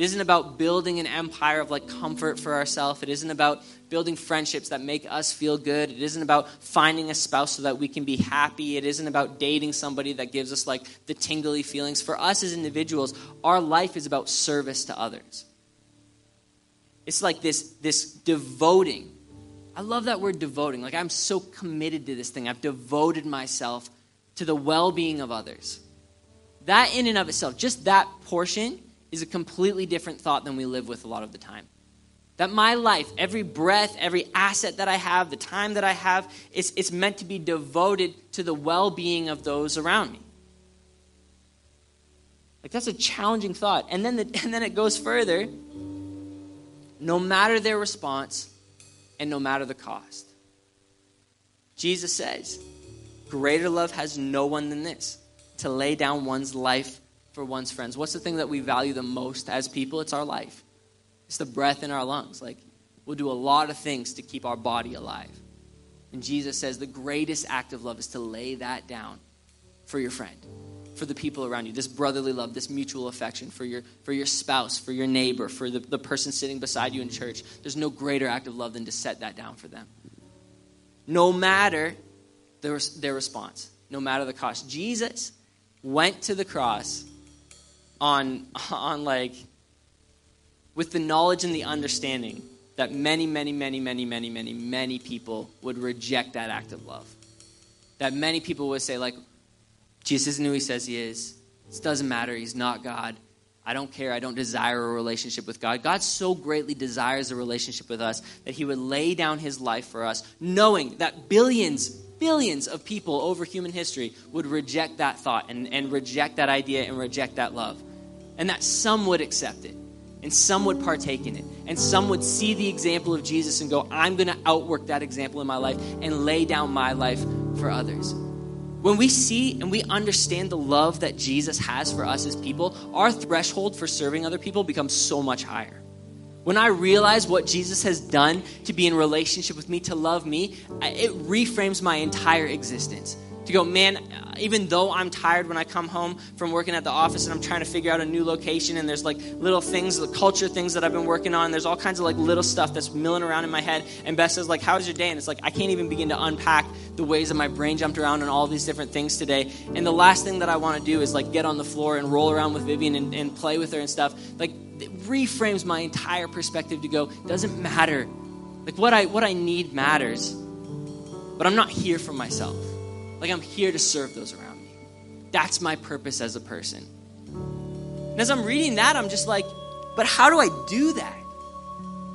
It isn't about building an empire of like comfort for ourselves. It isn't about building friendships that make us feel good. It isn't about finding a spouse so that we can be happy. It isn't about dating somebody that gives us like the tingly feelings. For us as individuals, our life is about service to others. It's like this this devoting. I love that word devoting. Like I'm so committed to this thing. I've devoted myself to the well-being of others. That in and of itself, just that portion is a completely different thought than we live with a lot of the time. That my life, every breath, every asset that I have, the time that I have, it's, it's meant to be devoted to the well being of those around me. Like, that's a challenging thought. And then, the, and then it goes further no matter their response and no matter the cost. Jesus says, Greater love has no one than this to lay down one's life for one's friends. What's the thing that we value the most as people? It's our life, it's the breath in our lungs. Like, we'll do a lot of things to keep our body alive. And Jesus says the greatest act of love is to lay that down for your friend, for the people around you. This brotherly love, this mutual affection for your, for your spouse, for your neighbor, for the, the person sitting beside you in church. There's no greater act of love than to set that down for them. No matter their, their response, no matter the cost. Jesus went to the cross on, on like, with the knowledge and the understanding that many, many, many, many, many, many, many people would reject that act of love. That many people would say, like, Jesus isn't who he says he is. It doesn't matter. He's not God. I don't care. I don't desire a relationship with God. God so greatly desires a relationship with us that he would lay down his life for us, knowing that billions, billions of people over human history would reject that thought and, and reject that idea and reject that love. And that some would accept it and some would partake in it. And some would see the example of Jesus and go, I'm going to outwork that example in my life and lay down my life for others. When we see and we understand the love that Jesus has for us as people, our threshold for serving other people becomes so much higher. When I realize what Jesus has done to be in relationship with me, to love me, it reframes my entire existence to go, man, even though I'm tired when I come home from working at the office and I'm trying to figure out a new location and there's like little things, the culture things that I've been working on, there's all kinds of like little stuff that's milling around in my head. And Beth says, like, how's your day? And it's like, I can't even begin to unpack the ways that my brain jumped around and all these different things today. And the last thing that I want to do is like get on the floor and roll around with Vivian and, and play with her and stuff. Like, it reframes my entire perspective to go, doesn't matter. Like, what I, what I need matters. But I'm not here for myself. Like I'm here to serve those around me. That's my purpose as a person. And as I'm reading that, I'm just like, but how do I do that?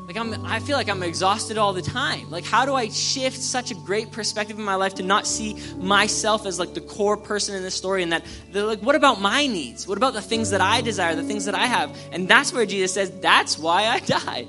Like I'm I feel like I'm exhausted all the time. Like how do I shift such a great perspective in my life to not see myself as like the core person in this story and that like what about my needs? What about the things that I desire, the things that I have? And that's where Jesus says, that's why I died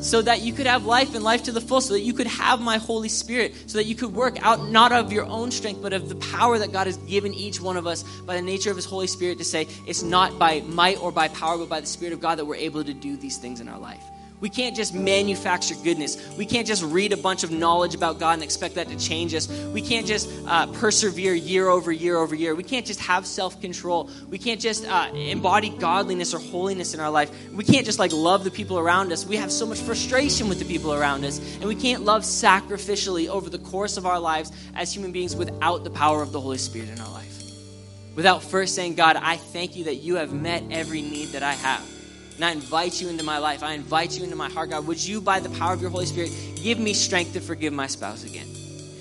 so that you could have life and life to the full, so that you could have my Holy Spirit, so that you could work out not of your own strength, but of the power that God has given each one of us by the nature of His Holy Spirit to say it's not by might or by power, but by the Spirit of God that we're able to do these things in our life. We can't just manufacture goodness. We can't just read a bunch of knowledge about God and expect that to change us. We can't just uh, persevere year over year over year. We can't just have self control. We can't just uh, embody godliness or holiness in our life. We can't just like love the people around us. We have so much frustration with the people around us. And we can't love sacrificially over the course of our lives as human beings without the power of the Holy Spirit in our life. Without first saying, God, I thank you that you have met every need that I have. And I invite you into my life. I invite you into my heart, God. Would you, by the power of your Holy Spirit, give me strength to forgive my spouse again?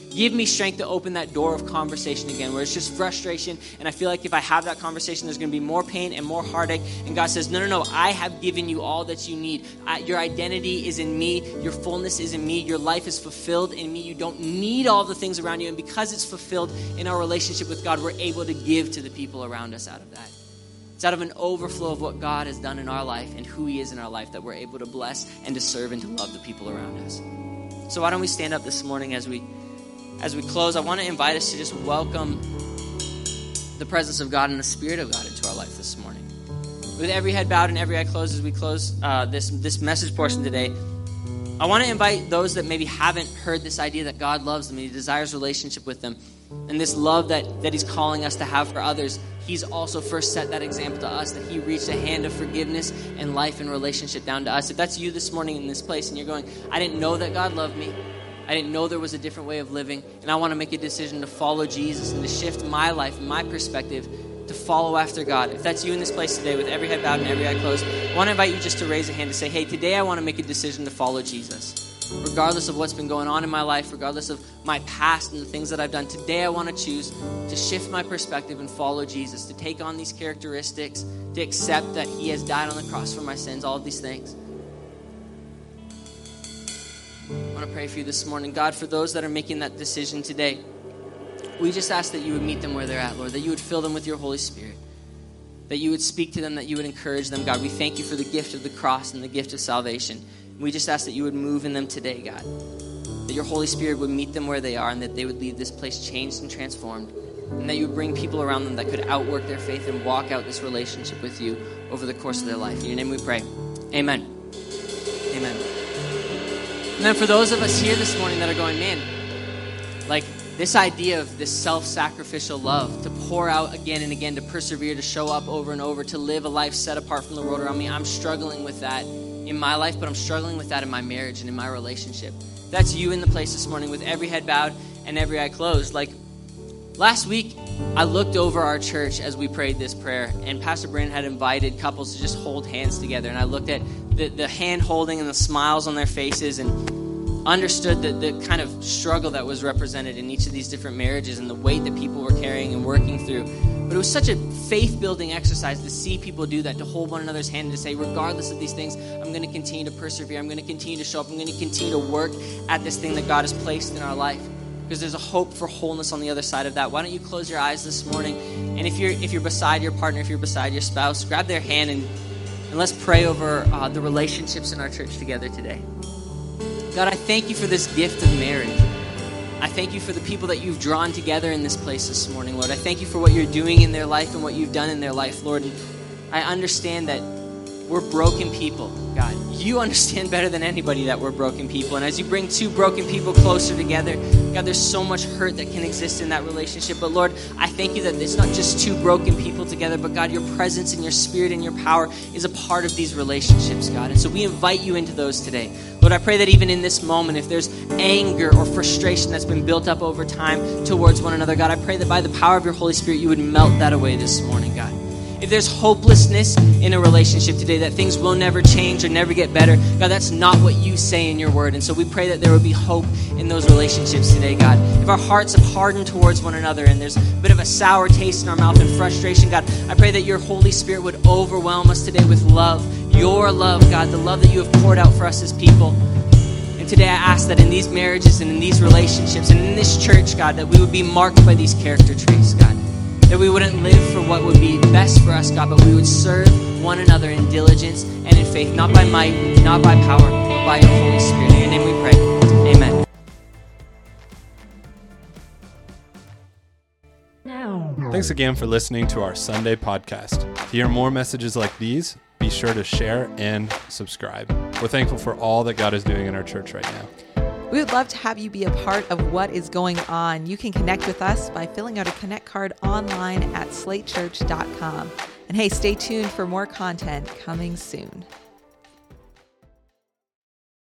Give me strength to open that door of conversation again where it's just frustration. And I feel like if I have that conversation, there's going to be more pain and more heartache. And God says, No, no, no, I have given you all that you need. I, your identity is in me. Your fullness is in me. Your life is fulfilled in me. You don't need all the things around you. And because it's fulfilled in our relationship with God, we're able to give to the people around us out of that. It's out of an overflow of what God has done in our life and who He is in our life that we're able to bless and to serve and to love the people around us. So why don't we stand up this morning as we as we close? I want to invite us to just welcome the presence of God and the Spirit of God into our life this morning. With every head bowed and every eye closed as we close uh, this this message portion today, I want to invite those that maybe haven't heard this idea that God loves them and He desires relationship with them, and this love that that He's calling us to have for others He's also first set that example to us that He reached a hand of forgiveness and life and relationship down to us. If that's you this morning in this place and you're going, I didn't know that God loved me, I didn't know there was a different way of living, and I want to make a decision to follow Jesus and to shift my life my perspective to follow after God. If that's you in this place today with every head bowed and every eye closed, I want to invite you just to raise a hand to say, hey, today I want to make a decision to follow Jesus regardless of what's been going on in my life, regardless of my past and the things that I've done, today I want to choose to shift my perspective and follow Jesus, to take on these characteristics, to accept that He has died on the cross for my sins, all of these things. I want to pray for you this morning. God, for those that are making that decision today, we just ask that you would meet them where they're at, Lord, that you would fill them with your Holy Spirit, that you would speak to them, that you would encourage them. God, we thank you for the gift of the cross and the gift of salvation. We just ask that you would move in them today, God. that your Holy Spirit would meet them where they are and that they would leave this place changed and transformed. And that you would bring people around them that could outwork their faith and walk out this relationship with you over the course of their life. In your name we pray. Amen. Amen. And then for those of us here this morning that are going, man, like this idea of this self sacrificial love, to pour out again and again, to persevere, to show up over and over, to live a life set apart from the world around me, I'm struggling with that in my life, but I'm struggling with that in my marriage and in my relationship. That's you in the place this morning with every head bowed and every eye closed. Like last week, I looked over our church as we prayed this prayer, and Pastor Brandon had invited couples to just hold hands together. And I looked at the, the hand holding and the smiles on their faces and understood the, the kind of struggle that was represented in each of these different marriages and the weight that people were carrying and working through. But it was such a faith building exercise to see people do that, to hold one another's hand and to say, regardless of these things, I'm going to continue to persevere. I'm going to continue to show up. I'm going to continue to work at this thing that God has placed in our life. Because there's a hope for wholeness on the other side of that. Why don't you close your eyes this morning? And if you're if you're beside your partner, if you're beside your spouse, grab their hand and, and let's pray over uh, the relationships in our church together today. God, I thank you for this gift of marriage. I thank you for the people that you've drawn together in this place this morning, Lord. I thank you for what you're doing in their life and what you've done in their life, Lord. And I understand that we're broken people, God. You understand better than anybody that we're broken people. And as you bring two broken people closer together, God, there's so much hurt that can exist in that relationship. But Lord, I thank you that it's not just two broken people together, but God, your presence and your spirit and your power is a part of these relationships, God. And so we invite you into those today. Lord, I pray that even in this moment, if there's anger or frustration that's been built up over time towards one another, God, I pray that by the power of your Holy Spirit, you would melt that away this morning, God if there's hopelessness in a relationship today, that things will never change or never get better, God, that's not what you say in your word. And so we pray that there would be hope in those relationships today, God. If our hearts have hardened towards one another and there's a bit of a sour taste in our mouth and frustration, God, I pray that your Holy Spirit would overwhelm us today with love, your love, God, the love that you have poured out for us as people. And today I ask that in these marriages and in these relationships and in this church, God, that we would be marked by these character traits, God that we wouldn't live for what would be best for us, God, but we would serve one another in diligence and in faith, not by might, not by power, but by your Holy Spirit. In your name we pray. Amen. Thanks again for listening to our Sunday podcast. To hear more messages like these, be sure to share and subscribe. We're thankful for all that God is doing in our church right now. We would love to have you be a part of what is going on. You can connect with us by filling out a Connect card online at slatechurch.com. And hey, stay tuned for more content coming soon.